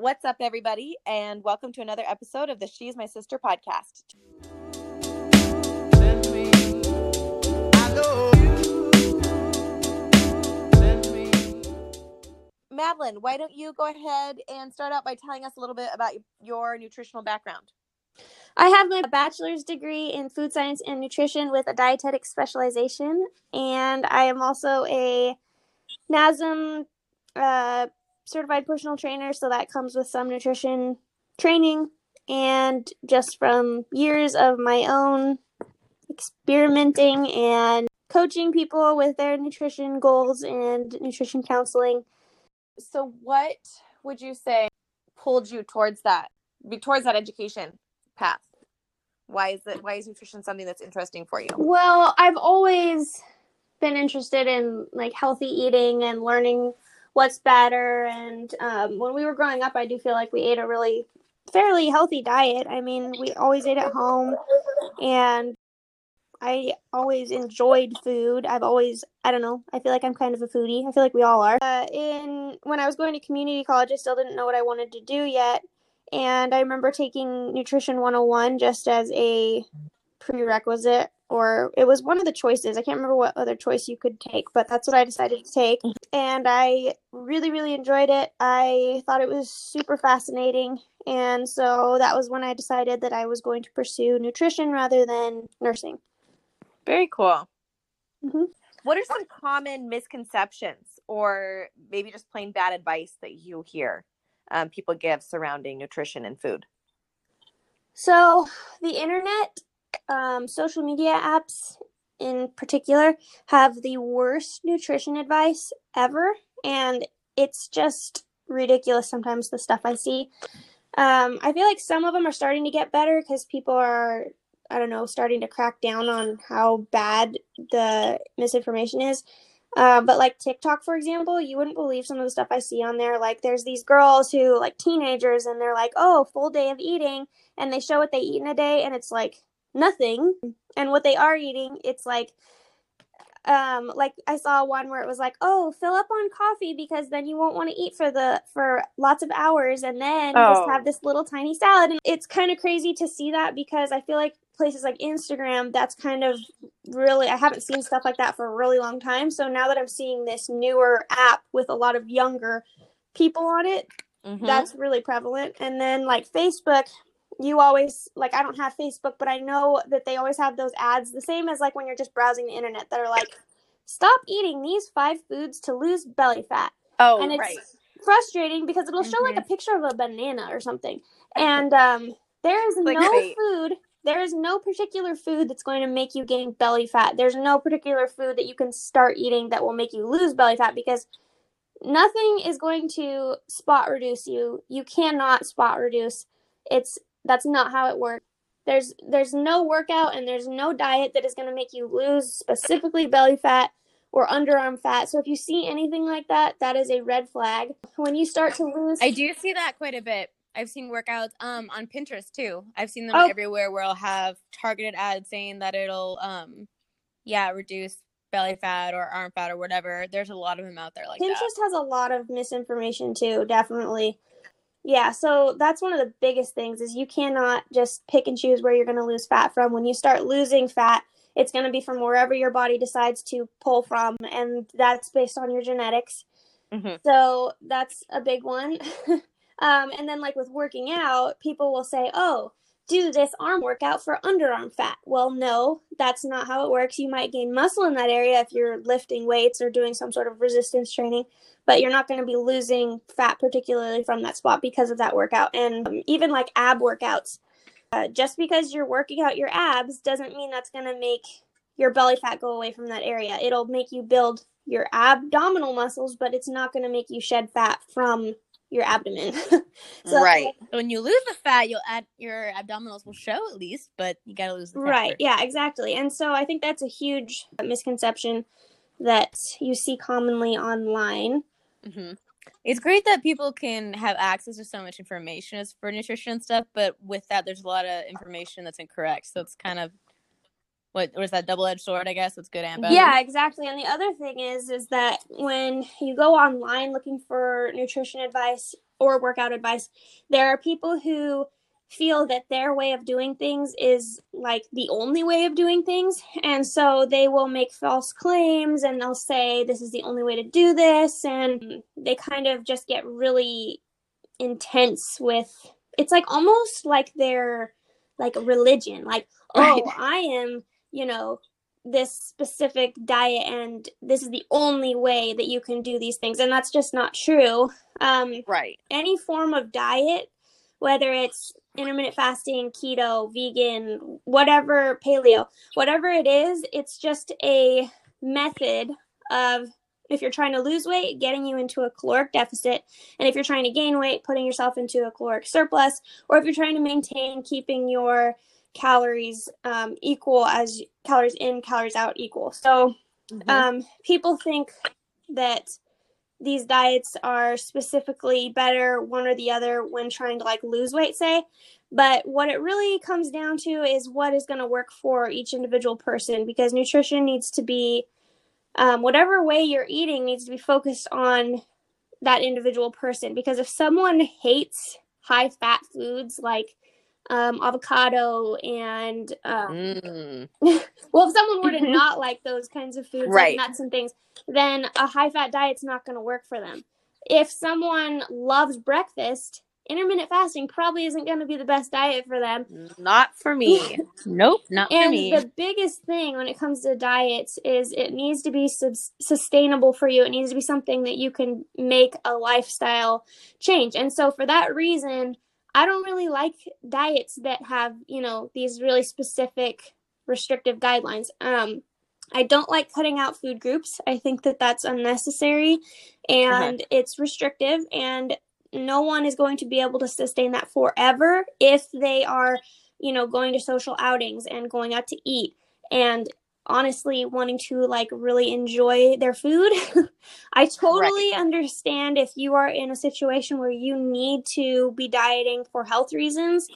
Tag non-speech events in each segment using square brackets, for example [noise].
What's up, everybody, and welcome to another episode of the She's My Sister podcast. Send me, I know. Send me. Madeline, why don't you go ahead and start out by telling us a little bit about your nutritional background? I have my bachelor's degree in food science and nutrition with a dietetic specialization, and I am also a NASM uh, certified personal trainer, so that comes with some nutrition training. And just from years of my own experimenting and coaching people with their nutrition goals and nutrition counseling. So, what would you say pulled you towards that, be- towards that education path? Why is it? Why is nutrition something that's interesting for you? Well, I've always been interested in like healthy eating and learning what's better. And um, when we were growing up, I do feel like we ate a really fairly healthy diet. I mean, we always ate at home, and I always enjoyed food. I've always, I don't know, I feel like I'm kind of a foodie. I feel like we all are. Uh, in when I was going to community college, I still didn't know what I wanted to do yet. And I remember taking Nutrition 101 just as a prerequisite, or it was one of the choices. I can't remember what other choice you could take, but that's what I decided to take. [laughs] And I really, really enjoyed it. I thought it was super fascinating. And so that was when I decided that I was going to pursue nutrition rather than nursing. Very cool. Mhm. What are some common misconceptions, or maybe just plain bad advice that you hear um, people give surrounding nutrition and food? So, the internet, um, social media apps in particular, have the worst nutrition advice ever. And it's just ridiculous sometimes the stuff I see. Um, I feel like some of them are starting to get better because people are, I don't know, starting to crack down on how bad the misinformation is. Uh, but like TikTok, for example, you wouldn't believe some of the stuff I see on there. Like, there's these girls who, like, teenagers, and they're like, oh, full day of eating. And they show what they eat in a day, and it's like nothing. And what they are eating, it's like, um, like I saw one where it was like, oh, fill up on coffee because then you won't want to eat for the for lots of hours, and then just Oh. have this little tiny salad. And it's kind of crazy to see that because I feel like places like Instagram, that's kind of really I haven't seen stuff like that for a really long time. So now that I'm seeing this newer app with a lot of younger people on it, Mhm. that's really prevalent. And then like Facebook, you always like I don't have Facebook, but I know that they always have those ads, the same as like when you're just browsing the internet that are like, stop eating these five foods to lose belly fat. oh, and it's right. frustrating because it'll show like a picture of a banana or something. And um there is no Clickbait. food there is no particular food that's going to make you gain belly fat. There's no particular food that you can start eating that will make you lose belly fat because nothing is going to spot reduce you. You cannot spot reduce. It's that's not how it works. There's there's no workout and there's no diet that is going to make you lose specifically belly fat or underarm fat. So if you see anything like that, that is a red flag. When you start to lose I do see that quite a bit. I've seen workouts um on Pinterest too. I've seen them Oh. everywhere where I'll have targeted ads saying that it'll um yeah, reduce belly fat or arm fat or whatever. There's a lot of them out there like Pinterest that. has a lot of misinformation too, definitely. Yeah, so that's one of the biggest things is you cannot just pick and choose where you're going to lose fat from. When you start losing fat, it's going to be from wherever your body decides to pull from and that's based on your genetics. Mhm. So that's a big one. [laughs] um, and then like with working out, people will say, "Oh, do this arm workout for underarm fat." Well, no, that's not how it works. You might gain muscle in that area if you're lifting weights or doing some sort of resistance training, but you're not going to be losing fat particularly from that spot because of that workout. And um, even like ab workouts, uh, just because you're working out your abs doesn't mean that's going to make your belly fat go away from that area. It'll make you build your abdominal muscles, but it's not going to make you shed fat from your abdomen. [laughs] So- right. When you lose the fat, you'll add your abdominals will show at least, but you gotta lose the fat. Right. first. Yeah, exactly. And so I think that's a huge misconception that you see commonly online. hmm It's great that people can have access to so much information as for nutrition and stuff, but with that, there's a lot of information that's incorrect. So it's kind of what was that double edged sword? I guess it's good and bad. Yeah, exactly. And the other thing is is that when you go online looking for nutrition advice, or workout advice. There are people who feel that their way of doing things is like the only way of doing things. And so they will make false claims and they'll say this is the only way to do this. And they kind of just get really intense with it's like almost like they're like a religion. Like, Right. oh, I am, you know, this specific diet and this is the only way that you can do these things. And that's just not true. Um, Right. any form of diet, whether it's intermittent fasting, keto, vegan, whatever, paleo, whatever it is, it's just a method of if you're trying to lose weight, getting you into a caloric deficit, and if you're trying to gain weight, putting yourself into a caloric surplus, or if you're trying to maintain keeping your calories um, equal as calories in, calories out equal. So Mhm. um, people think that these diets are specifically better one or the other when trying to like lose weight say but what it really comes down to is what is going to work for each individual person because nutrition needs to be um, whatever way you're eating needs to be focused on that individual person because if someone hates high fat foods like um, avocado and um, Mm. [laughs] well, if someone were to [laughs] not like those kinds of foods, Right. like nuts and things, then a high fat diet's not going to work for them. If someone loves breakfast, intermittent fasting probably isn't going to be the best diet for them. Not for me. [laughs] Nope, not for And me. the biggest thing when it comes to diets is it needs to be sus- sustainable for you. It needs to be something that you can make a lifestyle change. And so, for that reason, I don't really like diets that have, you know, these really specific restrictive guidelines. Um, I don't like cutting out food groups. I think that that's unnecessary and it's restrictive, and no one is going to be able to sustain that forever if they are you know, going to social outings and going out to eat and honestly wanting to like really enjoy their food. [laughs] I totally understand if you are in a situation where you need to be dieting for health reasons.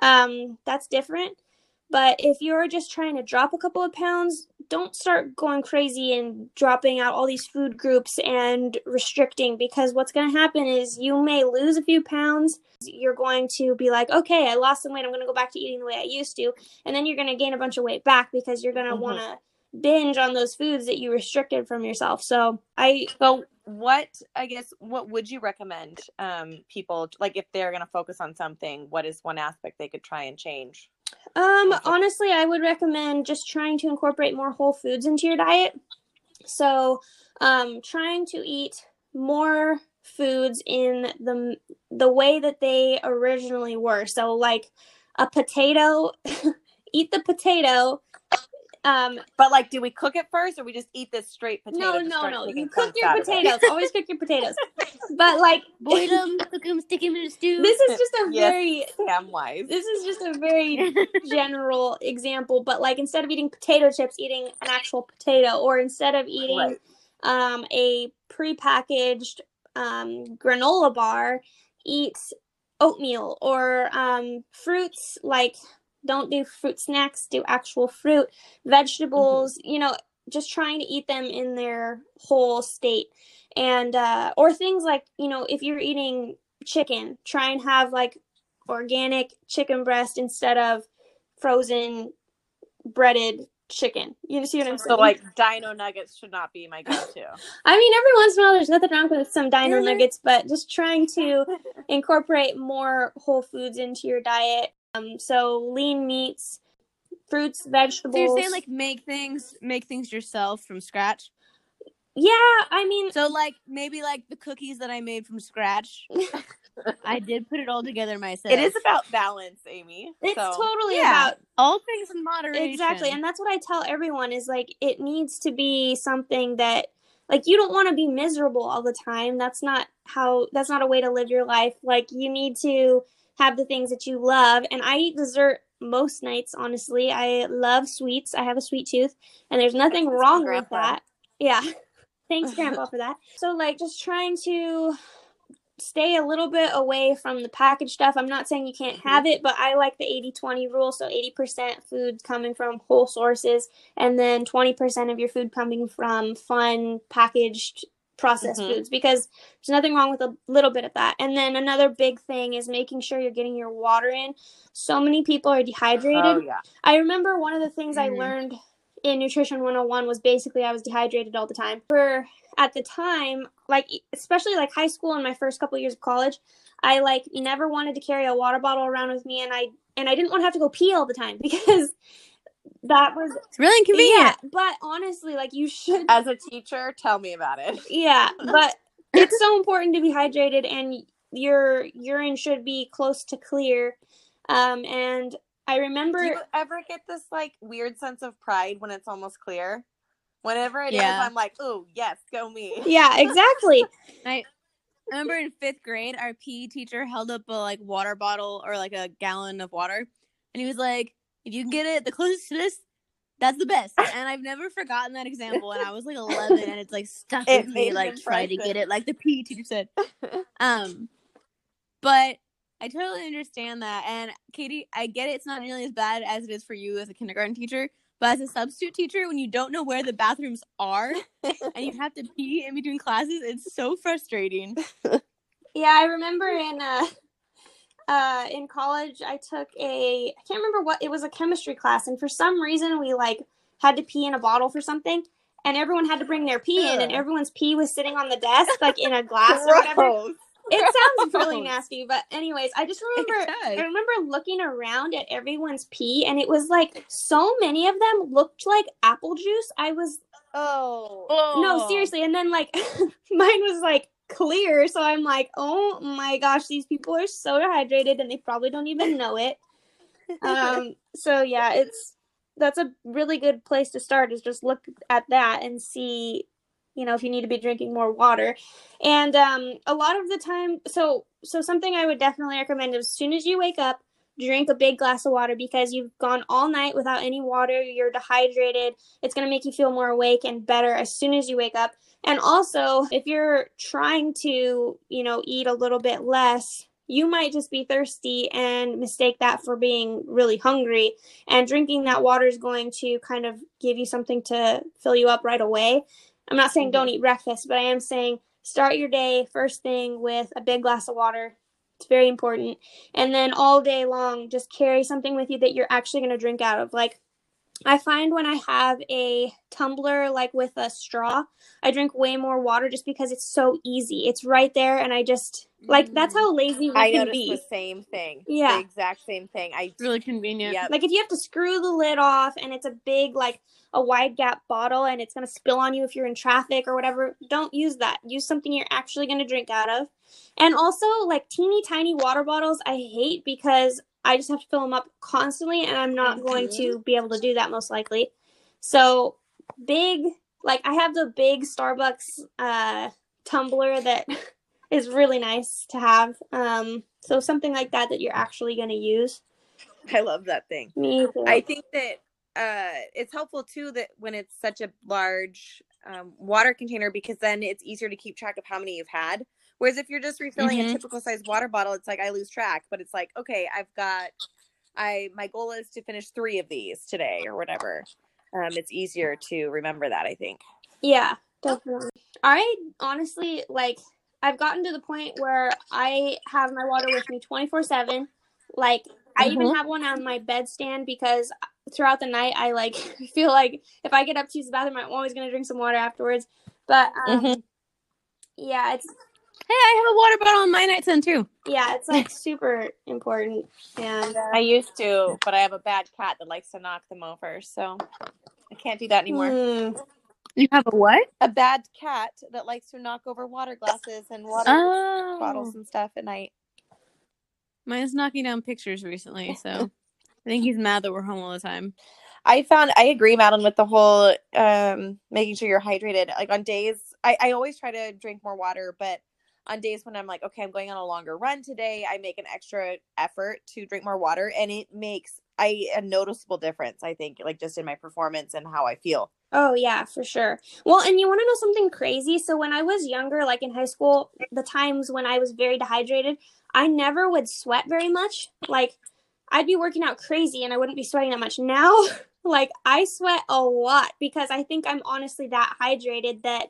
Um, that's different. But if you're just trying to drop a couple of pounds, don't start going crazy and dropping out all these food groups and restricting because what's going to happen is you may lose a few pounds you're going to be like, okay, I lost some weight. I'm going to go back to eating the way I used to. And then you're going to gain a bunch of weight back because you're going to Mhm. want to binge on those foods that you restricted from yourself. So I, So, what I guess what would you recommend um people like if they're going to focus on something? What is one aspect they could try and change? Um, honestly, I would recommend just trying to incorporate more whole foods into your diet. So, um, trying to eat more foods in the the way that they originally were. So, like a potato, [laughs] eat the potato. Um, But like, do we cook it first, or we just eat this straight potato? No, no, no. You cook your out of it? potatoes. Always cook your potatoes. But like [laughs] Boil them, [laughs] cook them, stick them in a stew. this is just a Yes. very Samwise. this is just a very [laughs] general example, but like instead of eating potato chips, eating an actual potato, or instead of eating Right. um, a prepackaged um, granola bar, eat oatmeal or um, fruits. Like don't do fruit snacks, do actual fruit, vegetables. You know, just trying to eat them in their whole state, and uh, or things like you know if you're eating chicken, try and have like organic chicken breast instead of frozen breaded chicken. You see what I'm saying? So like, Dino Nuggets should not be my go-to. [laughs] I mean, every once in a while, there's nothing wrong with some dino Mhm. nuggets, but just trying to [laughs] incorporate more whole foods into your diet. Um, so lean meats, fruits, vegetables. So you're saying like make things make things yourself from scratch? yeah, I mean, So like maybe like the cookies that I made from scratch. [laughs] I did put it all together myself. it is about balance, Amy. it's So, totally yeah. about all things in moderation. exactly, and that's what I tell everyone is like it needs to be something that like you don't want to be miserable all the time. That's not how. That's not a way to live your life. Like you need to have the things that you love. And I eat dessert most nights, honestly. I love sweets. I have a sweet tooth, and there's nothing Thanks, wrong with that. Yeah. [laughs] Thanks, Grandpa, for that. So, like, just trying to stay a little bit away from the packaged stuff. I'm not saying you can't Mm-hmm. have it, but I like the 80 20 rule. So, 80% food coming from whole sources, and then 20% of your food coming from fun packaged processed Mhm. foods because there's nothing wrong with a little bit of that. And then another big thing is making sure you're getting your water in. So many people are dehydrated. Oh yeah. I remember one of the things I Mhm. learned in Nutrition 101 was basically I was dehydrated all the time. For at the time, like especially like high school and my first couple years of college, I like never wanted to carry a water bottle around with me and I and I didn't want to have to go pee all the time [laughs] because that was It's really inconvenient. yeah, but honestly like you should As a teacher, tell me about it. [laughs] yeah, but it's so important to be hydrated, and your urine should be close to clear. Um, and I remember, Do you ever get this like weird sense of pride when it's almost clear? Whenever it is, Yeah. I'm like, oh yes, go me. [laughs] yeah, exactly. I remember in fifth grade, our PE teacher held up a like water bottle or like a gallon of water, and he was like, "If you can get it the closest to this, that's the best." And I've never forgotten that example. And I was like 11, and it's like stuck It with me. Like try to get it, like the PE teacher said. [laughs] Um, but I totally understand that. And Katie, I get it. It's not nearly as bad as it is for you as a kindergarten teacher. But as a substitute teacher, when you don't know where the bathrooms are and you have to pee in between classes, it's so frustrating. [laughs] Yeah, I remember in uh, uh, in college, I took a I can't remember what it was a chemistry class, and for some reason we like had to pee in a bottle for something, and everyone had to bring their pee in, and everyone's pee was sitting on the desk like in a glass or whatever. It sounds really nasty, but anyways, I just remember I remember looking around at everyone's pee and it was like so many of them looked like apple juice. I was Oh. no, seriously, and then like [laughs] mine was like clear, so I'm like, "Oh my gosh, these people are so dehydrated and they probably don't even know it." Um [laughs] so yeah, it's that's a really good place to start is just look at that and see you know if you need to be drinking more water and um a lot of the time so so something i would definitely recommend is as soon as you wake up drink a big glass of water because you've gone all night without any water you're dehydrated it's going to make you feel more awake and better as soon as you wake up. And also if you're trying to you know eat a little bit less you might just be thirsty and mistake that for being really hungry. And drinking that water is going to kind of give you something to fill you up right away. I'm not saying mm-hmm. don't eat breakfast, but I am saying start your day first thing with a big glass of water. It's very important. And then all day long, just carry something with you that you're actually going to drink out of. Like, I find when I have a tumbler, like with a straw, I drink way more water just because it's so easy. It's right there, and I just, like, that's how mm. lazy we I can noticed be. the same thing. Yeah. The exact same thing. I It's really convenient. Yep. Like if you have to screw the lid off and it's a big like a wide gap bottle and it's going to spill on you if you're in traffic or whatever, don't use that. Use something you're actually going to drink out of. And also like teeny tiny water bottles I hate because I just have to fill them up constantly and I'm not going to be able to do that most likely. So big like I have the big Starbucks uh tumbler that [laughs] is really nice to have. Um so something like that that you're actually going to use. I love that thing. Me too. I think that uh, it's helpful too that when it's such a large um, water container because then it's easier to keep track of how many you've had. Whereas if you're just refilling Mhm. a typical size water bottle, it's like I lose track. But it's like okay, I've got I my goal is to finish three of these today or whatever. Um, it's easier to remember that. I think. Yeah, definitely. I honestly like I've gotten to the point where I have my water with me 24/7. Like I even have one on my bedstand because throughout the night I like [laughs] feel like if I get up to use the bathroom I'm always going to drink some water afterwards. But um yeah, it's Hey, I have a water bottle on my nightstand too. yeah, it's like [laughs] super important and uh, I used to, but I have a bad cat that likes to knock them over, so I can't do that anymore. hmm. You have a what? A bad cat that likes to knock over water glasses and water Oh, bottles and stuff at night. mine's knocking down pictures recently, so [laughs] I think he's mad that we're home all the time. I found I agree, Madeline, with the whole um making sure you're hydrated. Like on days I, I always try to drink more water, but on days when I'm like, okay, I'm going on a longer run today, I make an extra effort to drink more water and it makes I a noticeable difference, I think, like just in my performance and how I feel. Oh yeah, for sure. Well, and you want to know something crazy? So when I was younger, like in high school, the times when I was very dehydrated, I never would sweat very much. Like I'd be working out crazy and I wouldn't be sweating that much. Now, [laughs] like I sweat a lot because I think I'm honestly that hydrated that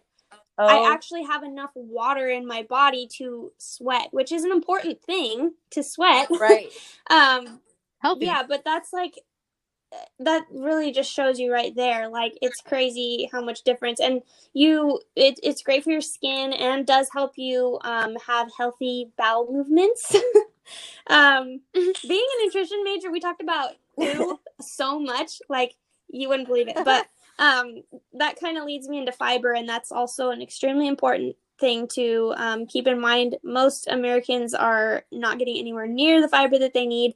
Oh. I actually have enough water in my body to sweat, which is an important thing to sweat. [laughs] right. um Healthy. yeah, but that's like that really just shows you right there like it's crazy how much difference and you it, it's great for your skin and does help you um, have healthy bowel movements [laughs] um, [laughs] being a nutrition major we talked about so much like you wouldn't believe it but um, that kind of leads me into fiber and that's also an extremely important thing to um, keep in mind. Most americans are not getting anywhere near the fiber that they need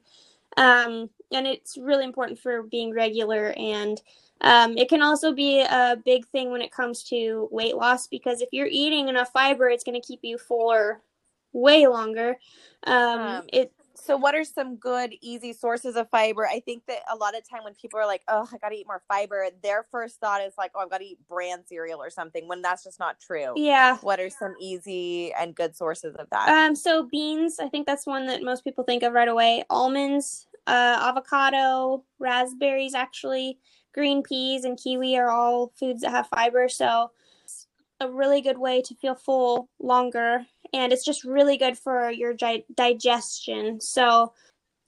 um, and it's really important for being regular and um, it can also be a big thing when it comes to weight loss because if you're eating enough fiber it's going to keep you fuller way longer. Um, Um, it So, what are some good, easy sources of fiber? I think that a lot of time when people are like, "Oh, I got to eat more fiber," their first thought is like, "Oh, I've got to eat bran cereal or something." When that's just not true. yeah What are some easy and good sources of that? um, so beans i think that's one that most people think of right away almonds uh, avocado raspberries actually green peas and kiwi are all foods that have fiber so a really good way to feel full longer and it's just really good for your digestion. So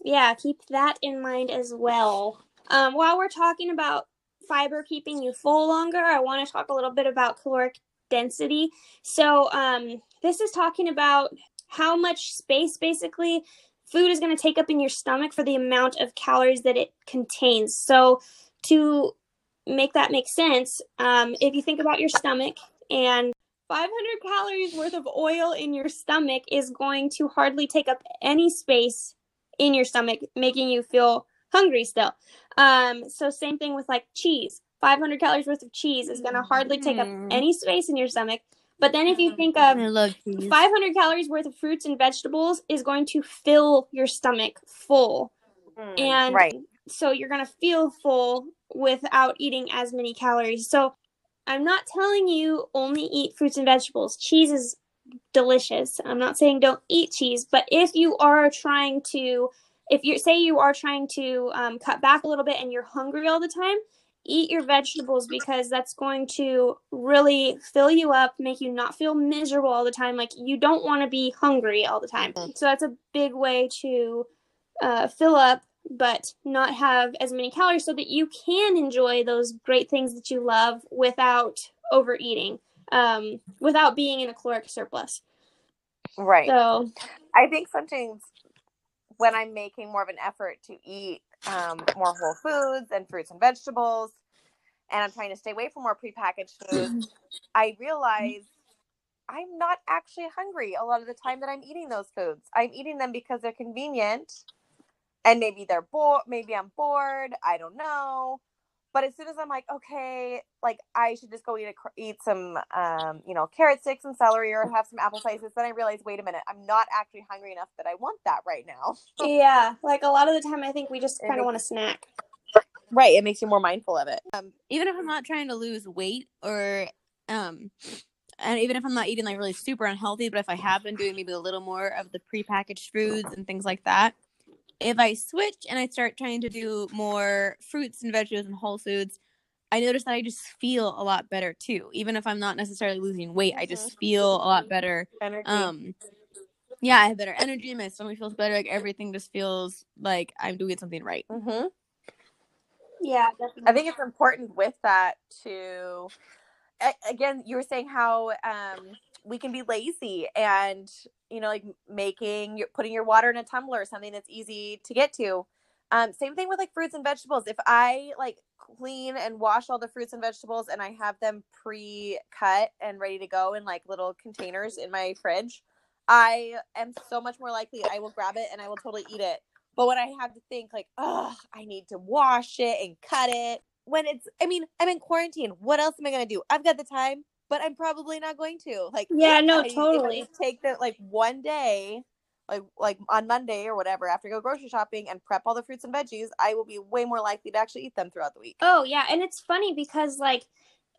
yeah keep that in mind as well. Um, while we're talking about fiber keeping you full longer i want to talk a little bit about caloric density. So um, this is talking about how much space basically food is going to take up in your stomach for the amount of calories that it contains. So, to make that make sense, um, if you think about your stomach and 500 calories worth of oil in your stomach is going to hardly take up any space in your stomach, making you feel hungry still. Um, so, same thing with like cheese. 500 calories worth of cheese is going to hardly take up Mm. any space in your stomach. But then if you think of I 500 calories worth of fruits and vegetables is going to fill your stomach full. Mm, And right. so you're going to feel full without eating as many calories. So I'm not telling you only eat fruits and vegetables. Cheese is delicious. I'm not saying don't eat cheese, but if you are trying to, if you say you are trying to um, cut back a little bit and you're hungry all the time, eat your vegetables because that's going to really fill you up, make you not feel miserable all the time. Like you don't want to be hungry all the time. So that's a big way to uh, fill up but not have as many calories so that you can enjoy those great things that you love without overeating, um, without being in a caloric surplus. Right. So, I think sometimes when I'm making more of an effort to eat um, more whole foods and fruits and vegetables, and I'm trying to stay away from more prepackaged foods, I realize I'm not actually hungry a lot of the time that I'm eating those foods. I'm eating them because they're convenient, and maybe they're bored. Maybe I'm bored. I don't know. But as soon as I'm like, okay, like I should just go eat a, eat some, um, you know, carrot sticks and celery, or have some apple slices, then I realize, wait a minute, I'm not actually hungry enough that I want that right now. [laughs] yeah, like a lot of the time, I think we just kind of want a snack. Right. It makes you more mindful of it. Um, even if I'm not trying to lose weight or um and even if I'm not eating like really super unhealthy, but if I have been doing maybe a little more of the prepackaged foods and things like that, if I switch and I start trying to do more fruits and vegetables and whole foods, I notice that I just feel a lot better too. Even if I'm not necessarily losing weight, I just feel a lot better. energy. Um yeah, I have better energy, my stomach feels better, like everything just feels like I'm doing something right. hmm Yeah, definitely. I think it's important with that to, a- again, you were saying how um, we can be lazy and, you know, like making, putting your water in a tumbler, something that's easy to get to. Um, same thing with like fruits and vegetables. If I like clean and wash all the fruits and vegetables and I have them pre cut and ready to go in like little containers in my fridge, I am so much more likely I will grab it and I will totally eat it. But when I have to think like, oh, I need to wash it and cut it, when it's, I mean, I'm in quarantine. What else am I gonna do? I've got the time, but I'm probably not going to. Like, Yeah, no, I- if I totally. just take the like one day, like like on Monday or whatever, after I go grocery shopping and prep all the fruits and veggies, I will be way more likely to actually eat them throughout the week. Oh yeah, and it's funny because like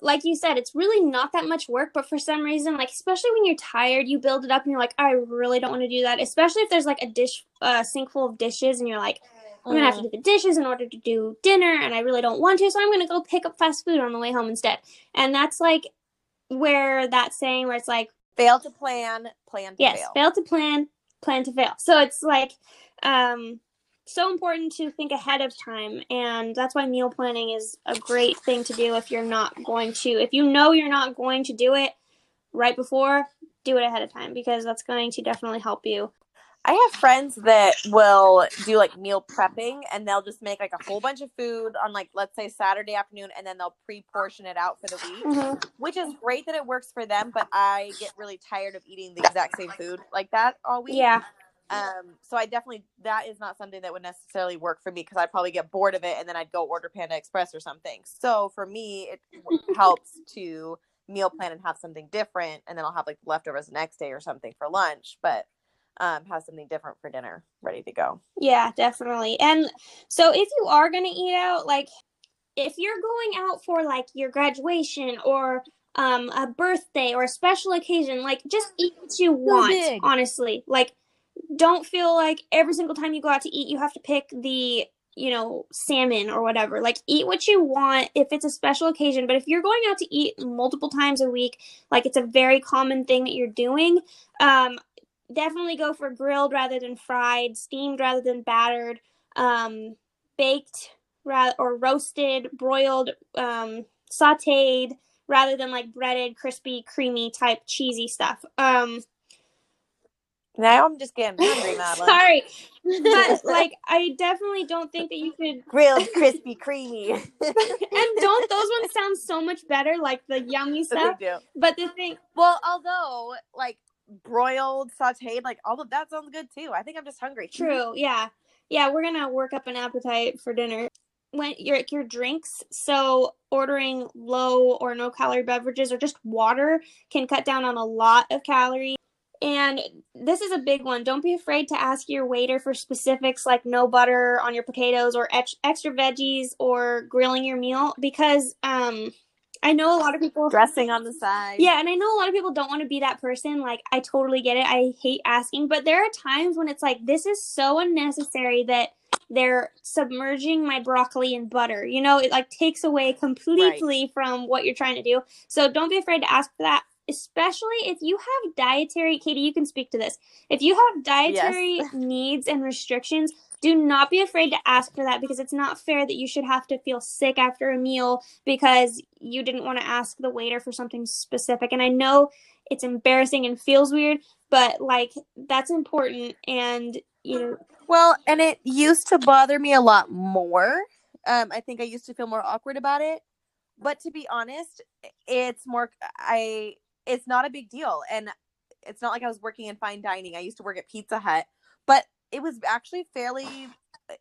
like you said, it's really not that much work, but for some reason, like especially when you're tired, you build it up and you're like, I really don't want to do that. Especially if there's like a dish uh sink full of dishes and you're like, I'm gonna have to do the dishes in order to do dinner and I really don't want to, so I'm gonna go pick up fast food on the way home instead. And that's like where that saying where it's like Fail to plan, plan to yes fail. fail to plan plan to fail so it's like um so important to think ahead of time and that's why meal planning is a great thing to do if you're not going to if you know you're not going to do it right before do it ahead of time because that's going to definitely help you I have friends that will do like meal prepping and they'll just make like a whole bunch of food on like let's say Saturday afternoon and then they'll pre-portion it out for the week, which is great that it works for them, but I get really tired of eating the exact same food like that all week. yeah Um so I definitely that is not something that would necessarily work for me because I'd probably get bored of it and then I'd go order Panda Express or something. So for me it helps to meal plan and have something different and then I'll have like leftovers the next day or something for lunch, but um, have something different for dinner ready to go. Yeah, definitely. And so if you are going to eat out, like if you're going out for like your graduation or um a birthday or a special occasion, like just eat what you want, big. honestly. Like don't feel like every single time you go out to eat you have to pick the you know, salmon or whatever. Like, eat what you want if it's a special occasion. But if you're going out to eat multiple times a week, like it's a very common thing that you're doing, um, definitely go for grilled rather than fried, steamed rather than battered, um, baked ra- or roasted, broiled, um, sauteed rather than like breaded, crispy, creamy type cheesy stuff. Um, Now I'm just getting [laughs] hungry, Madeline. sorry, but [laughs] like I definitely don't think that you could. [laughs] Grilled, crispy, creamy. And don't those ones sound so much better, like the yummy they stuff? do. But the thing, Well, although like broiled, sauteed, like all of that sounds good too. I think I'm just hungry. [laughs] True. Yeah. Yeah, we're gonna work up an appetite for dinner. When your your drinks, so ordering low or no calorie beverages or just water can cut down on a lot of calories. And this is a big one. Don't be afraid to ask your waiter for specifics like no butter on your potatoes or ex- extra veggies or grilling your meal because um I know a lot of people Dressing on the side. yeah, and I know a lot of people don't want to be that person. Like, I totally get it. I hate asking, but there are times when it's like, this is so unnecessary that they're submerging my broccoli in butter. You know, it like takes away completely from what you're trying to do. So don't be afraid to ask for that, especially if you have dietary, Katie, you can speak to this. If you have dietary needs and restrictions, do not be afraid to ask for that because it's not fair that you should have to feel sick after a meal because you didn't want to ask the waiter for something specific. And I know it's embarrassing and feels weird, but like that's important. And you know, Well, and it used to bother me a lot more. Um, I think I used to feel more awkward about it. But to be honest, it's more I it's not a big deal. And it's not like I was working in fine dining. I used to work at Pizza Hut, but it was actually fairly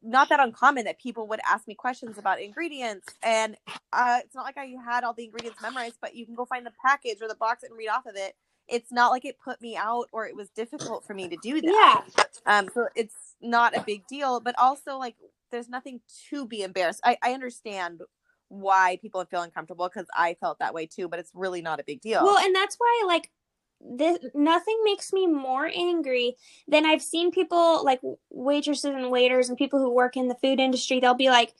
not that uncommon that people would ask me questions about ingredients and uh, it's not like i had all the ingredients memorized but you can go find the package or the box and read off of it it's not like it put me out or it was difficult for me to do that yeah, um, so it's not a big deal, but also like there's nothing to be embarrassed. I, I understand why people feel uncomfortable because I felt that way too, but it's really not a big deal. Well, and that's why like this nothing makes me more angry than I've seen people like waitresses and waiters and people who work in the food industry. They'll be like,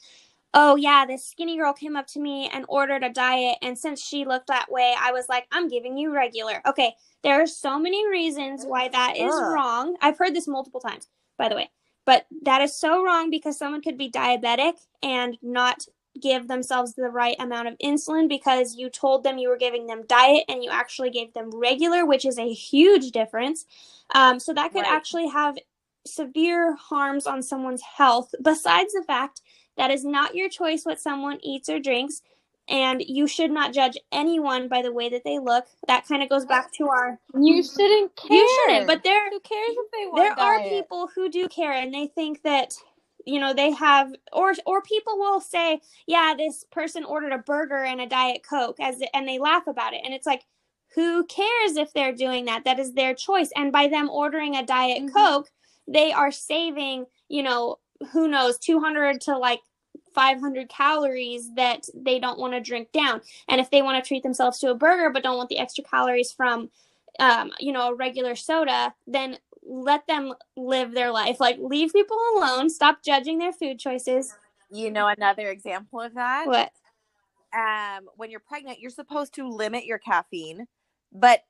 "Oh yeah, this skinny girl came up to me and ordered a diet, and since she looked that way, I was like, I'm giving you regular." Okay, there are so many reasons why that is Ugh. wrong. I've heard this multiple times, by the way, but that is so wrong because someone could be diabetic and not give themselves the right amount of insulin because you told them you were giving them diet and you actually gave them regular, which is a huge difference. Um, so that could Right. actually have severe harms on someone's health, besides the fact that is not your choice what someone eats or drinks. And you should not judge anyone by the way that they look. That kind of goes back to our. You shouldn't care. You shouldn't, but there who cares if they want there are people who do care and they think that you know they have or or people will say yeah this person ordered a burger and a diet coke as and they laugh about it and it's like who cares if they're doing that that is their choice and by them ordering a diet Mhm. coke they are saving you know who knows 200 to like 500 calories that they don't want to drink down and if they want to treat themselves to a burger but don't want the extra calories from um, you know, a regular soda, then let them live their life. Like, leave people alone. Stop judging their food choices. you know another example of that? What? um, when you're pregnant, you're supposed to limit your caffeine, but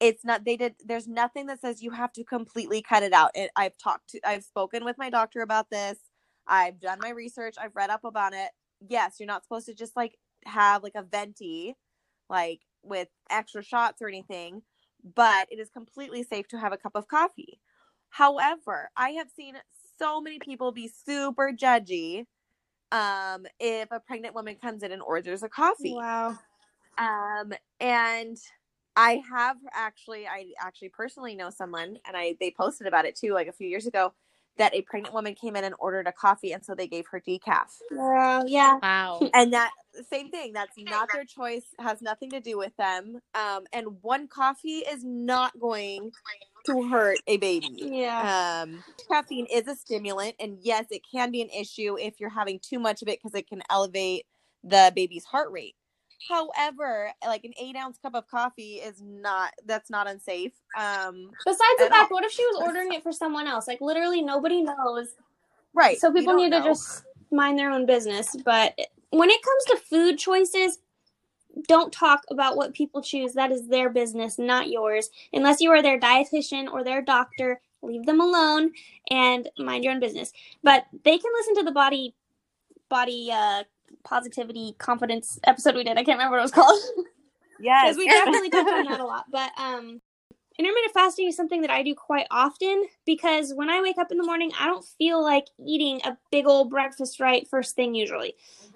it's not. They did. There's nothing that says you have to completely cut it out. It, I've talked to. I've spoken with my doctor about this. I've done my research. I've read up about it. Yes, you're not supposed to just like have like a venti, like with extra shots or anything, but it is completely safe to have a cup of coffee. However, I have seen so many people be super judgy um if a pregnant woman comes in and orders a coffee. Wow. Um and I have actually I actually personally know someone and I they posted about it too like a few years ago that a pregnant woman came in and ordered a coffee and so they gave her decaf. Wow. Yeah. Wow. [laughs] And that same thing, that's not their choice, has nothing to do with them. Um and one coffee is not going to hurt a baby. Yeah. Um, caffeine is a stimulant, and yes, it can be an issue if you're having too much of it because it can elevate the baby's heart rate. However, like an eight ounce cup of coffee is not that's not unsafe. Um, Besides the fact, all. what if she was ordering it for someone else? Like literally nobody knows. right. So people need to just mind their own business. But when it comes to food choices, don't talk about what people choose. That is their business, not yours. Unless you are their dietitian or their doctor, leave them alone and mind your own business. But they can listen to the body body uh positivity confidence episode we did. I can't remember what it was called. [laughs] yes. because we definitely touch on that a lot. But um, intermittent fasting is something that I do quite often because when I wake up in the morning, I don't feel like eating a big old breakfast right first thing usually.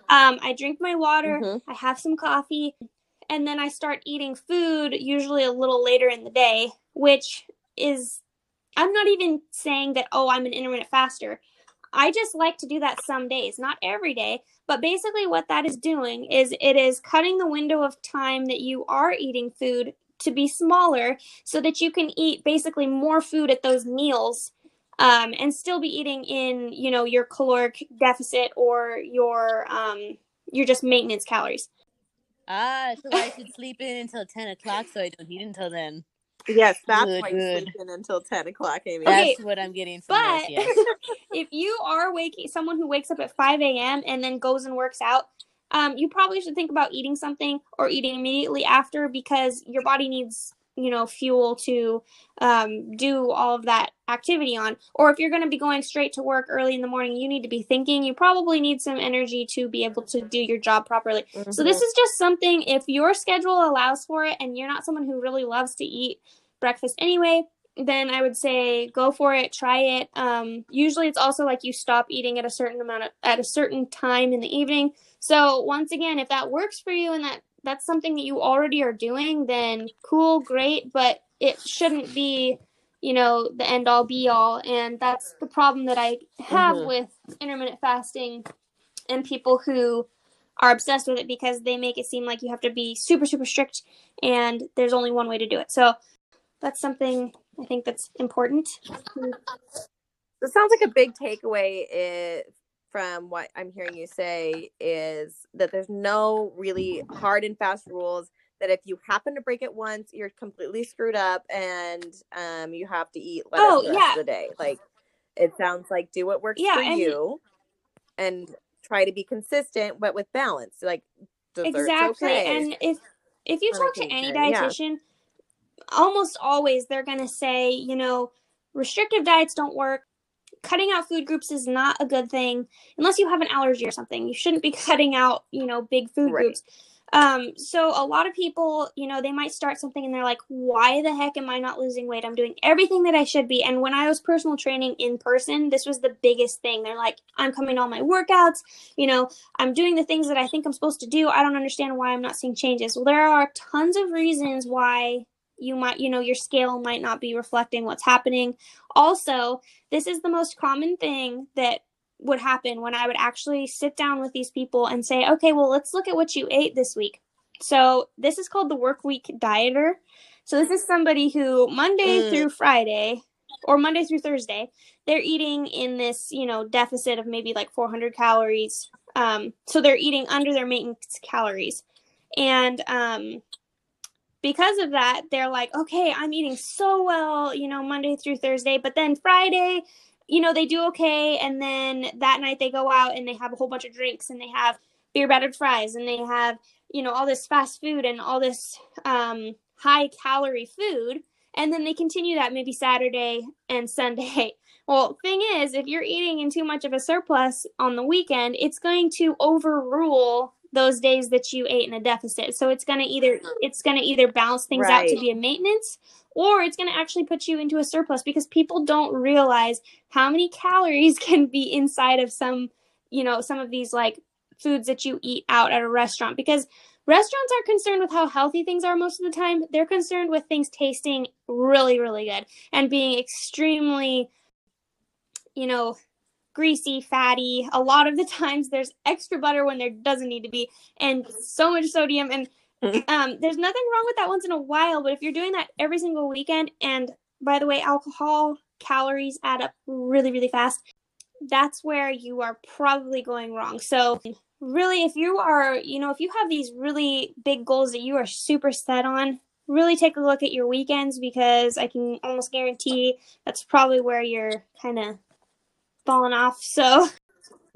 Um, I drink my water, Mhm. I have some coffee, and then I start eating food usually a little later in the day, which is I'm not even saying that oh I'm an intermittent faster. I just like to do that some days, not every day, but basically, what that is doing is it is cutting the window of time that you are eating food to be smaller so that you can eat basically more food at those meals um, and still be eating in, you know, your caloric deficit or your, um, your just maintenance calories. Ah, so I [laughs] should sleep in until ten o'clock so I don't eat until then. Yes, that's Good, why you good. sleep in until ten o'clock, Amy. Okay, That's what I'm getting from But this. Yes. [laughs] if you are waking someone who wakes up at 5 a.m. and then goes and works out, um, you probably should think about eating something or eating immediately after because your body needs, you know, fuel to um, do all of that activity on. Or if you're going to be going straight to work early in the morning, you need to be thinking. You probably need some energy to be able to do your job properly. So Mm-hmm. this is just something if your schedule allows for it and you're not someone who really loves to eat breakfast anyway, then I would say go for it, try it. Um, usually it's also like you stop eating at a certain amount of at a certain time in the evening. So once again, if that works for you and that that's something that you already are doing, then cool, great, but it shouldn't be, you know, the end all be all. And that's the problem that I have Mhm. with intermittent fasting and people who are obsessed with it because they make it seem like you have to be super super strict and there's only one way to do it. So that's something I think that's important. It sounds like a big takeaway is, from what I'm hearing you say is that there's no really hard and fast rules. That if you happen to break it once, you're completely screwed up, and um, you have to eat lettuce Oh, the rest yeah. of the day. Like it sounds like do what works Yeah, for and- you, and try to be consistent, but with balance. Like exactly. okay. And if if you talk to any occasion, yeah. dietitian, almost always they're going to say, you know, restrictive diets don't work. Cutting out food groups is not a good thing unless you have an allergy or something. You shouldn't be [laughs] cutting out, you know, big food Right. groups. Um, so a lot of people, you know, they might start something and they're like, why the heck am I not losing weight? I'm doing everything that I should be. And when I was personal training in person, this was the biggest thing. They're like, I'm coming to all my workouts, you know, I'm doing the things that I think I'm supposed to do. I don't understand why I'm not seeing changes. Well, there are tons of reasons why you might, you know, your scale might not be reflecting what's happening. Also, this is the most common thing that would happen when I would actually sit down with these people and say, okay, well, let's look at what you ate this week. So, this is called the work week dieter. So, this is somebody who Monday Mm. through Friday or Monday through Thursday, they're eating in this, you know, deficit of maybe like 400 calories. Um, so, they're eating under their maintenance calories. And um, because of that, they're like, okay, I'm eating so well, you know, Monday through Thursday. But then Friday, you know, they do okay. And then that night they go out and they have a whole bunch of drinks and they have beer battered fries and they have you know all this fast food and all this um, high calorie food and then they continue that maybe saturday and [laughs] sunday well thing is if you're eating in too much of a surplus on the weekend it's going to overrule those days that you ate in a deficit so it's going to either it's going to either balance things out to be a maintenance or it's going to actually put you into a surplus because people don't realize how many calories [laughs] can be inside of some you know some of these like foods that you eat out at a restaurant because restaurants are concerned with how healthy things are most of the time. They're concerned with things tasting really really good and being extremely you know greasy fatty. A lot of the [laughs] times there's extra butter when there doesn't need to be and so much sodium and um, there's nothing wrong with that once in a while but if you're doing that every single weekend and by the way alcohol calories add up really really fast that's where you are probably going wrong. So really if you are you know if you have these really big goals that you are super set on really take a look at your weekends because i can almost guarantee that's probably where you're kind of falling off. So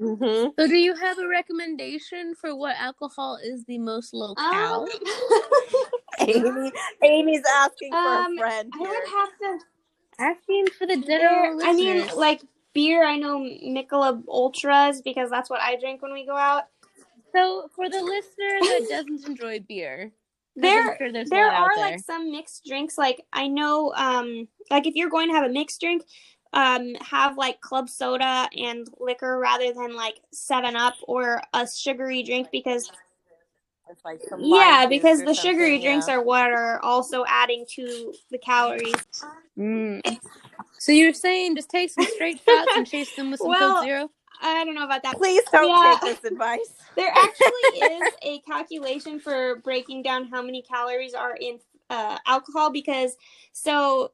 hmm So, do you have a recommendation for what alcohol is the most low cal? um, [laughs] [laughs] Amy, Amy's asking for Um, a friend i would have to Asking for the dinner. i mean like beer i know michelob ultras because that's what i drink when we go out so for the listener that doesn't enjoy beer, there sure there are there. like some mixed drinks like i know um like if you're going to have a mixed drink um have like club soda and liquor rather than like seven up or a sugary drink because like yeah because the sugary something, drinks are what are also adding to the calories Mm. So you're saying just take some straight [laughs] shots and chase them with some Well, Coke Zero? i don't know about that Please don't Yeah. take this advice. [laughs] There actually is a calculation for breaking down how many calories are in uh, alcohol because so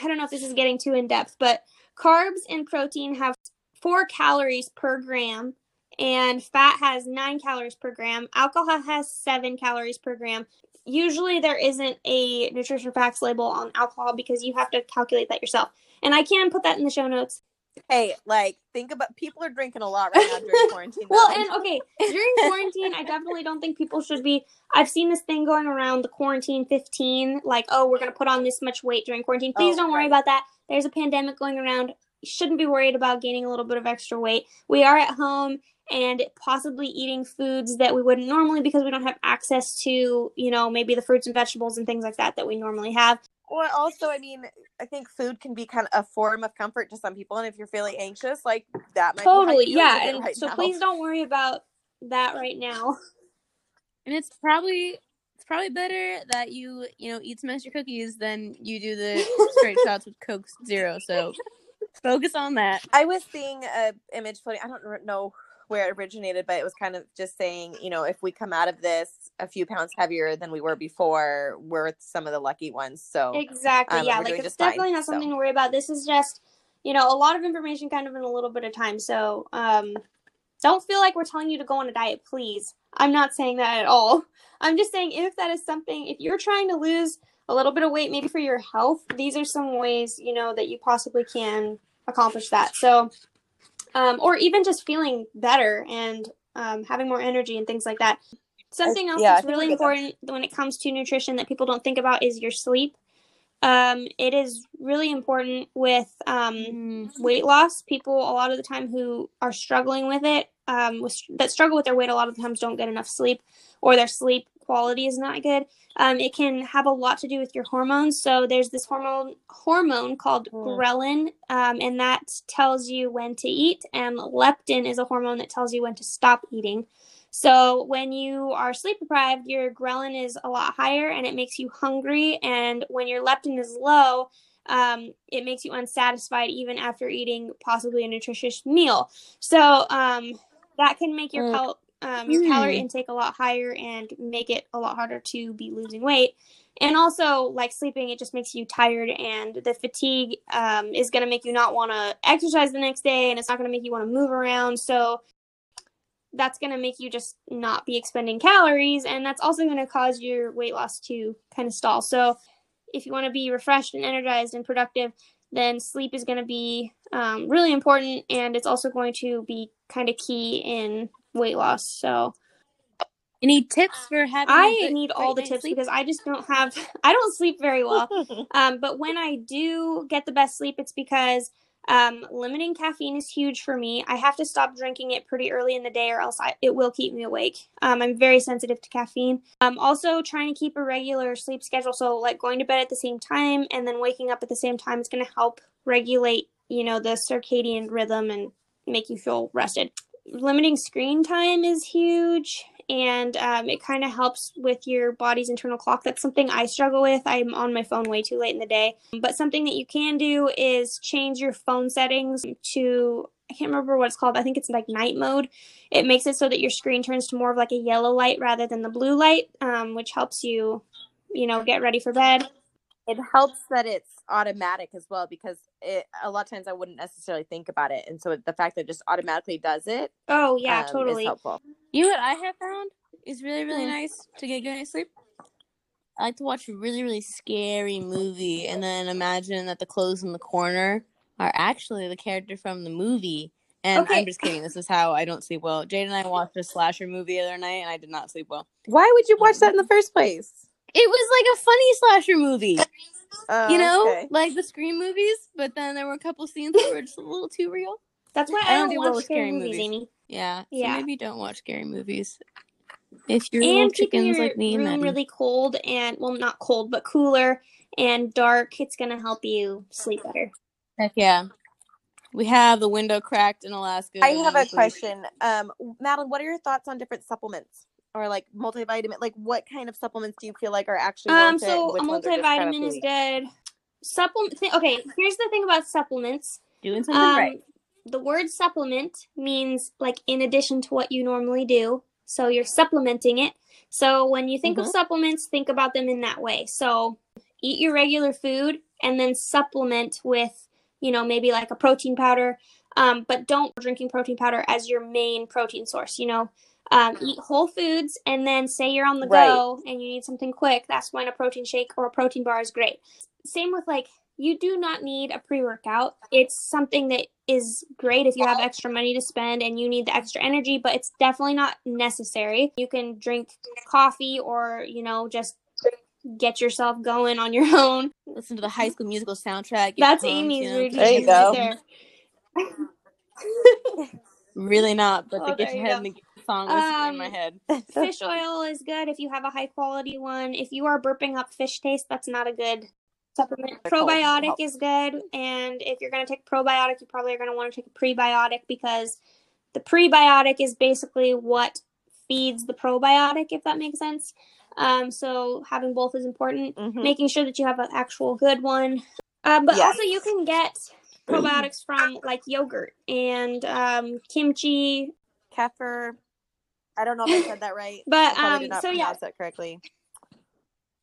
I don't know if this is getting too in depth, but carbs and protein have four calories per gram, and fat has nine calories per gram. Alcohol has seven calories per gram. Usually, there isn't a nutrition facts label on alcohol because you have to calculate that yourself. And I can put that in the show notes. Hey, like think about people are drinking a lot right now during [laughs] quarantine. Well, and okay, during quarantine, I definitely don't think people should be. I've seen this thing going around the quarantine 15, like, oh, we're going to put on this much weight during quarantine. Oh, Please Oh, don't worry right. about that. There's a pandemic going around. You shouldn't be worried about gaining a little bit of extra weight. We are at home and possibly eating foods that we wouldn't normally because we don't have access to, you know, maybe the fruits and vegetables and things like that that we normally have. Well, also, I mean, I think food can be kind of a form of comfort to some people, and if you're feeling anxious, like that might Totally, be yeah. And right so now. please don't worry about that right now. [laughs] And it's probably it's probably better that you you know eat some extra cookies than you do the straight [laughs] shots with Coke Zero. So focus on that. I was seeing a image floating. I don't know where it originated, but it was kind of just saying, you know, if we come out of this a few pounds heavier than we were before, we're some of the lucky ones. So Exactly. um, yeah, like it's just fine, definitely not so. something to worry about. This is just, you know, a lot of information kind of in a little bit of time. So, um don't feel like we're telling you to go on a diet, please. I'm not saying that at all. [laughs] I'm just saying if that is something if you're trying to lose a little bit of weight maybe for your health, these are some ways, you know, that you possibly can accomplish that. So, um or even just feeling better and um having more energy and things like that. Something else yeah, that's really we'll get there. important when it comes to nutrition that people don't think about is your sleep. Um, it is really important with um, Mm. weight loss. People, a lot of the time, who are struggling with it, um, with, that struggle with their weight, a lot of the times don't get enough sleep, or their sleep quality is not good. Um, it can have a lot to do with your hormones. So there's this hormone hormone called Mm. ghrelin, um, and that tells you when to eat, and leptin is a hormone that tells you when to stop eating. So when you are sleep deprived, your ghrelin is a lot higher and it makes you hungry. And when your leptin is low, um, it makes you unsatisfied even after eating possibly a nutritious meal. So um, that can make your Mm. cal- um, your calorie Mm. intake a lot higher and make it a lot harder to be losing weight. And also, like sleeping, it just makes you tired, and the fatigue um, is going to make you not want to exercise the next day, and it's not going to make you want to move around. So that's going to make you just not be expending calories and that's also going to cause your weight loss to kind of stall so if you want to be refreshed and energized and productive then sleep is going to be um, really important and it's also going to be kind of key in weight loss so Any tips for having? I good- need all the tips sleep? because I just don't have [laughs] I don't sleep very well. [laughs] Um, but when I do get the best sleep, it's because um, limiting caffeine is huge for me. I have to stop drinking it pretty early in the day, or else I, it will keep me awake. Um, I'm very sensitive to caffeine. Um, also, trying to keep a regular sleep schedule, so like going to bed at the same time and then waking up at the same time is going to help regulate, you know, the circadian rhythm and make you feel rested. Limiting screen time is huge and um, it kind of helps with your body's internal clock. That's something I struggle with. I'm on my phone way too late in the day. But something that you can do is change your phone settings to I can't remember what it's called. I think it's like night mode. It makes it so that your screen turns to more of like a yellow light rather than the blue light, um, which helps you, you know, get ready for bed. It helps that it's automatic as well because it a lot of times I wouldn't necessarily think about it, and so the fact that it just automatically does it, Oh yeah, um, is totally. helpful. You know what I have found is really really Hmm. nice to get good night's sleep. I like to watch a really really scary movie and then imagine that the clothes in the corner are actually the character from the movie. And Okay. I'm just kidding. This is how I don't sleep well. Jade and I watched a slasher movie the other night, and I did not sleep well. Why would you watch that in the first place? It was like a funny slasher movie, Oh, you know, okay. like the Scream movies. But then there were a couple scenes that were just a little too real. That's why I I don't don't do well watch with scary scary movies, movies. Amy. Yeah, so Yeah. maybe don't watch scary movies. If you're little and keeping chickens your like me and room Maddie. really cold and well not cold but cooler and dark it's going to help you sleep better Heck yeah. We have the window cracked in Alaska. I have a question. Um, Madeline, what are your thoughts on different supplements or like multivitamin? Like, what kind of supplements do you feel like are actually um so a ones are just kind of multivitamin is good supplement th- okay here's the thing about supplements Doing something um right. the word supplement means like in addition to what you normally do so you're supplementing it so when you think Mhm. of supplements think about them in that way so eat your regular food and then supplement with you know maybe like a protein powder um, but don't drinking protein powder as your main protein source you know um, eat whole foods and then say you're on the Right. go and you need something quick that's when a protein shake or a protein bar is great same with like you do not need a pre-workout it's something that is great if you have extra money to spend and you need the extra energy but it's definitely not necessary you can drink coffee or you know just get yourself going on your [laughs] own Listen to the High School Musical soundtrack. that's pumped, amy's you know, routine There you right go. there [laughs] [laughs] Really not, but Oh, the get your you head in the song was in my Um, head. [laughs] fish [laughs] oil is good if you have a high quality one. If you are burping up fish taste, that's not a good supplement. They're. Probiotic is good, and if you're going to take probiotic, you probably are going to want to take a prebiotic because the prebiotic is basically what feeds the probiotic, if that makes sense. Um, so having both is important. Mhm. Making sure that you have an actual good one. Um, but Yes. also, you can get probiotics from like yogurt and um, kimchi, Kefir. I don't know if I said that right. [laughs] But, um, did not so yeah. pronounce that correctly.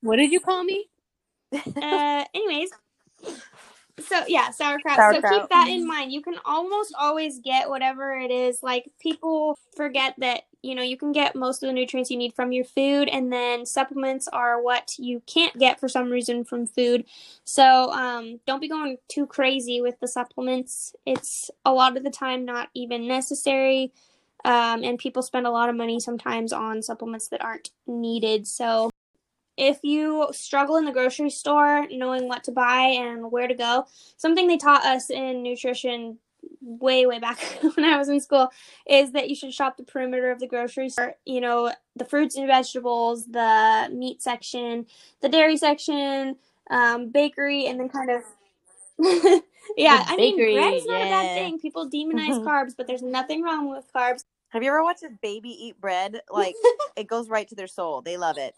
What did you call me? [laughs] uh anyways so yeah sauerkraut. so Sauerkraut. keep that in mind you can almost always get whatever it is like people forget that you know you can get most of the nutrients you need from your food and then supplements are what you can't get for some reason from food so um, don't be going too crazy with the supplements it's a lot of the time not even necessary um, and people spend a lot of money sometimes on supplements that aren't needed so if you struggle in the grocery store knowing what to buy and where to go, something they taught us in nutrition way, way back [laughs] when I was in school is that you should shop the perimeter of the grocery store. You know, the fruits and vegetables, the meat section, the dairy section, um, bakery, and then kind of. [laughs] yeah, The I mean, bakery, bread's not a bad thing. People demonize carbs, but there's nothing wrong with carbs. Have you ever watched a baby eat bread? [laughs] Like it goes right to their soul. They love it.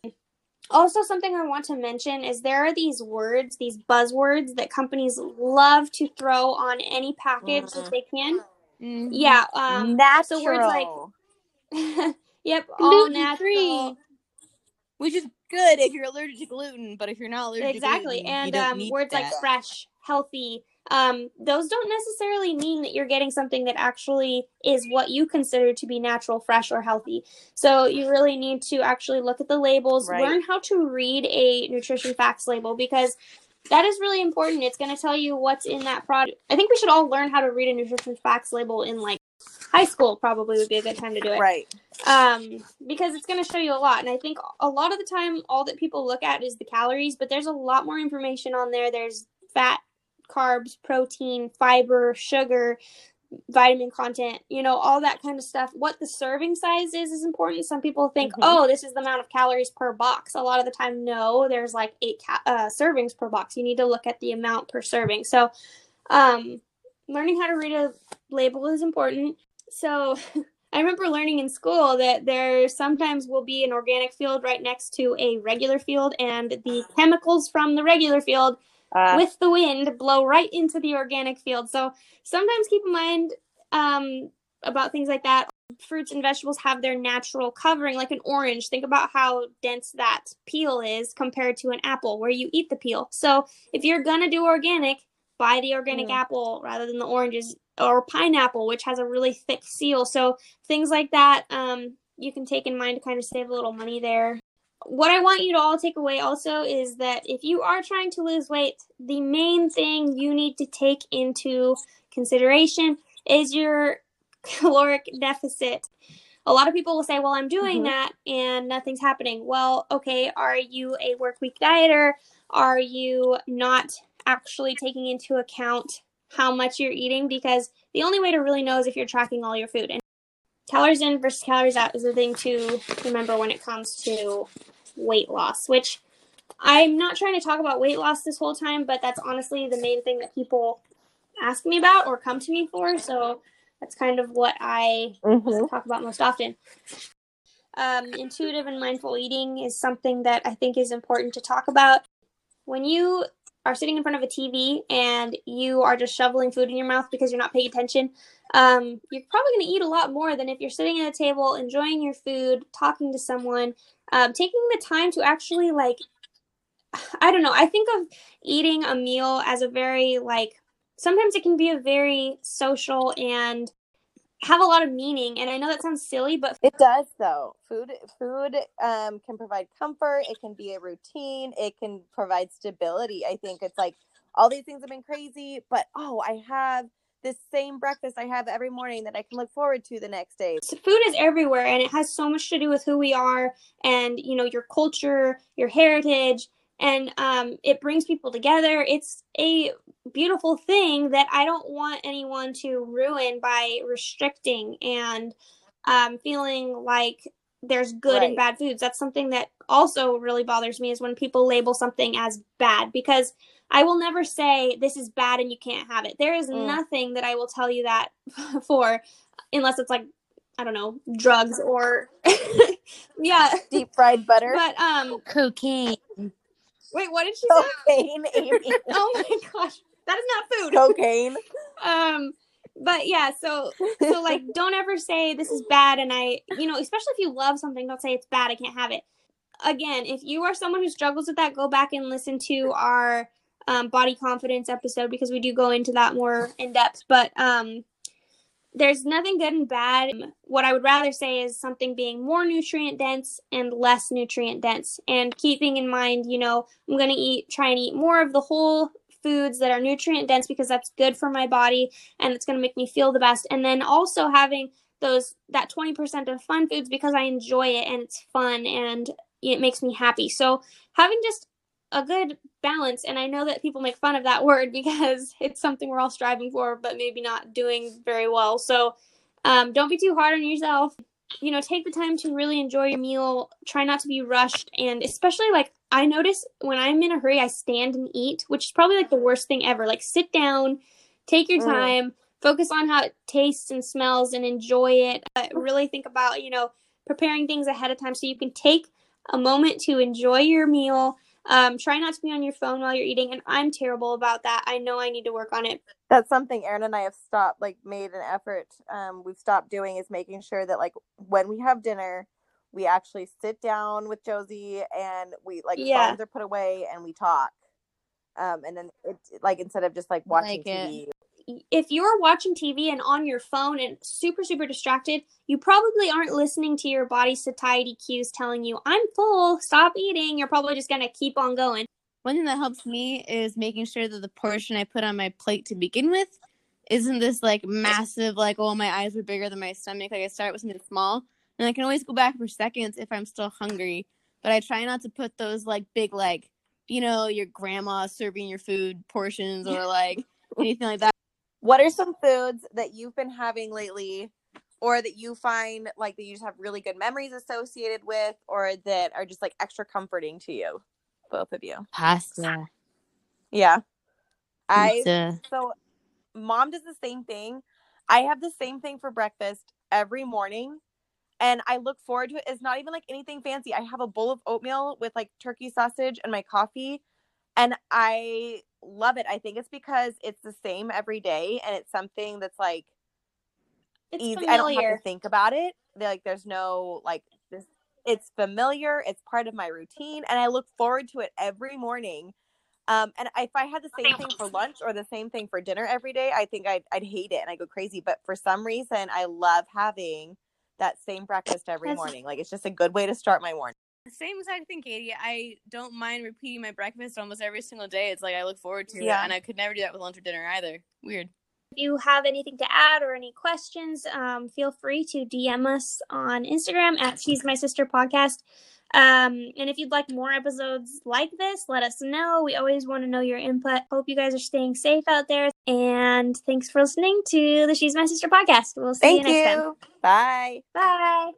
Also, something I want to mention is there are these words, these buzzwords that companies love to throw on any package Mhm. if they can. Mhm. Yeah, um, Natural. so words like- [laughs] yep, all Gluten-free. Which is good if you're allergic to gluten, but if you're not allergic Exactly, to gluten, you and don't um, need words like fresh, healthy. Um, those don't necessarily mean that you're getting something that actually is what you consider to be natural, fresh, or healthy. So you really need to actually look at the labels, Right. learn how to read a nutrition facts label because that is really important. It's going to tell you what's in that product. I think we should all learn how to read a nutrition facts label in like high school probably would be a good time to do it Right. um, because it's going to show you a lot. And I think a lot of the time, all that people look at is the calories, but there's a lot more information on there. There's fat, carbs, protein, fiber, sugar, vitamin content, you know, all that kind of stuff. What the serving size is is important. Some people think, Mhm. oh, this is the amount of calories per box. A lot of the time, no, there's like eight ca- uh, servings per box. You need to look at the amount per serving. So, um, learning how to read a label is important. So, [laughs] I remember learning in school that there sometimes will be an organic field right next to a regular field, and the chemicals from the regular field Uh, with the wind blow right into the organic field. So sometimes keep in mind um, about things like that. Fruits and vegetables have their natural covering, like an orange. Think about how dense that peel is compared to an apple, where you eat the peel. So if you're gonna do organic, buy the organic Mm. apple rather than the oranges or pineapple, which has a really thick seal. So things like that, um, you can take in mind to kind of save a little money there what I want you to all take away also is that if you are trying to lose weight, the main thing you need to take into consideration is your [laughs] caloric deficit. A lot of people will say, Well, I'm doing Mhm. that and nothing's happening. Well, okay, are you a work week dieter? Are you not actually taking into account how much you're eating? Because the only way to really know is if you're tracking all your food. And calories in versus calories out is the thing to remember when it comes to weight loss, which I'm not trying to talk about weight loss this whole time, but that's honestly the main thing that people ask me about or come to me for. So that's kind of what I mhm. talk about most often. Um, intuitive and mindful eating is something that I think is important to talk about. When you are sitting in front of a TV and you are just shoveling food in your mouth because you're not paying attention, um, you're probably going to eat a lot more than if you're sitting at a table, enjoying your food, talking to someone, um, taking the time to actually like. I don't know. I think of eating a meal as a very like sometimes it can be a very social and have a lot of meaning and i know that sounds silly but It does though. Food food um can provide comfort, it can be a routine, it can provide stability. I think it's like all these things have been crazy, but oh, I have this same breakfast I have every morning that I can look forward to the next day. so food is everywhere and it has so much to do with who we are and you know your culture your heritage and um, it brings people together. It's a beautiful thing that i don't want anyone to ruin by restricting and um, feeling like there's good and bad foods. That's something that also really bothers me is when people label something as bad because i will never say this is bad and you can't have it there is Mm. nothing that i will tell you that [laughs] for unless it's like I don't know, drugs or [laughs] yeah. Deep fried butter. [laughs] But um Cocaine. wait, what did she say? Cocaine, Amy. Oh my gosh. That is not food. Cocaine. Um but yeah, so so like don't ever say this is bad and I you know, especially if you love something, don't say it's bad, I can't have it. Again, if you are someone who struggles with that, go back and listen to our um, body confidence episode because we do go into that more in depth. But um, there's nothing good and bad. What I would rather say is something being more nutrient dense and less nutrient dense, and keeping in mind, you know, I'm gonna eat, try and eat more of the whole foods that are nutrient dense because that's good for my body and it's gonna make me feel the best. And then also having those that 20% of fun foods because I enjoy it and it's fun and it makes me happy. So having just a good balance and I know that people make fun of that word [laughs] because it's something we're all striving for but maybe not doing very well. So um, don't be too hard on yourself. You know, take the time to really enjoy your meal. Try not to be rushed and especially like I notice when I'm in a hurry I stand and eat, which is probably like the worst thing ever. Like sit down, take your Mm. time, focus on how it tastes and smells and enjoy it. Uh, really think about, you know, preparing things ahead of time so you can take a moment to enjoy your meal. Um, try not to be on your phone while you're eating, and I'm terrible about that. I know I need to work on it. That's something Aaron and I have stopped, like made an effort. Um, we've stopped doing is making sure that like when we have dinner, we actually sit down with Josie and we like Yeah. phones are put away and we talk. Um, and then it's like instead of just like watching Like it. TV. If you're watching TV and on your phone and super, super distracted, you probably aren't listening to your body's satiety cues telling you, I'm full, stop eating. You're probably just going to keep on going. One thing that helps me is making sure that the portion I put on my plate to begin with isn't this like massive like oh my eyes were bigger than my stomach like i start with something small and i can always go back for seconds if i'm still hungry but i try not to put those like big like you know your grandma serving your food portions or [laughs] like anything like that What are some foods that you've been having lately or that you find like that you just have really good memories associated with or that are just like extra comforting to you? Both of you. pasta Yeah. I pizza. so mom does the same thing. I have the same thing for breakfast every morning. And I look forward to it. It's not even like anything fancy. I have a bowl of oatmeal with like turkey sausage and my coffee. And I love it. I think it's because it's the same every day and it's something that's like It's easy. I don't have to think about it. They're, like there's no like this it's familiar, it's part of my routine, and I look forward to it every morning. Um, and if I had the same thing for lunch or the same thing for dinner every day, I think I'd, I'd hate it and I go crazy. But for some reason, I love having that same breakfast every morning. Like it's just a good way to start my morning. Same exact thing, Katie. I don't mind repeating my breakfast almost every single day. It's like I look forward to Yeah. it, and I could never do that with lunch or dinner either. Weird. If you have anything to add or any questions, um, feel free to DM us on Instagram at She's My Sister Podcast. Um, and if you'd like more episodes like this, let us know. We always want to know your input. Hope you guys are staying safe out there. And thanks for listening to the She's My Sister podcast. We'll see Thank you next time. Bye. Bye.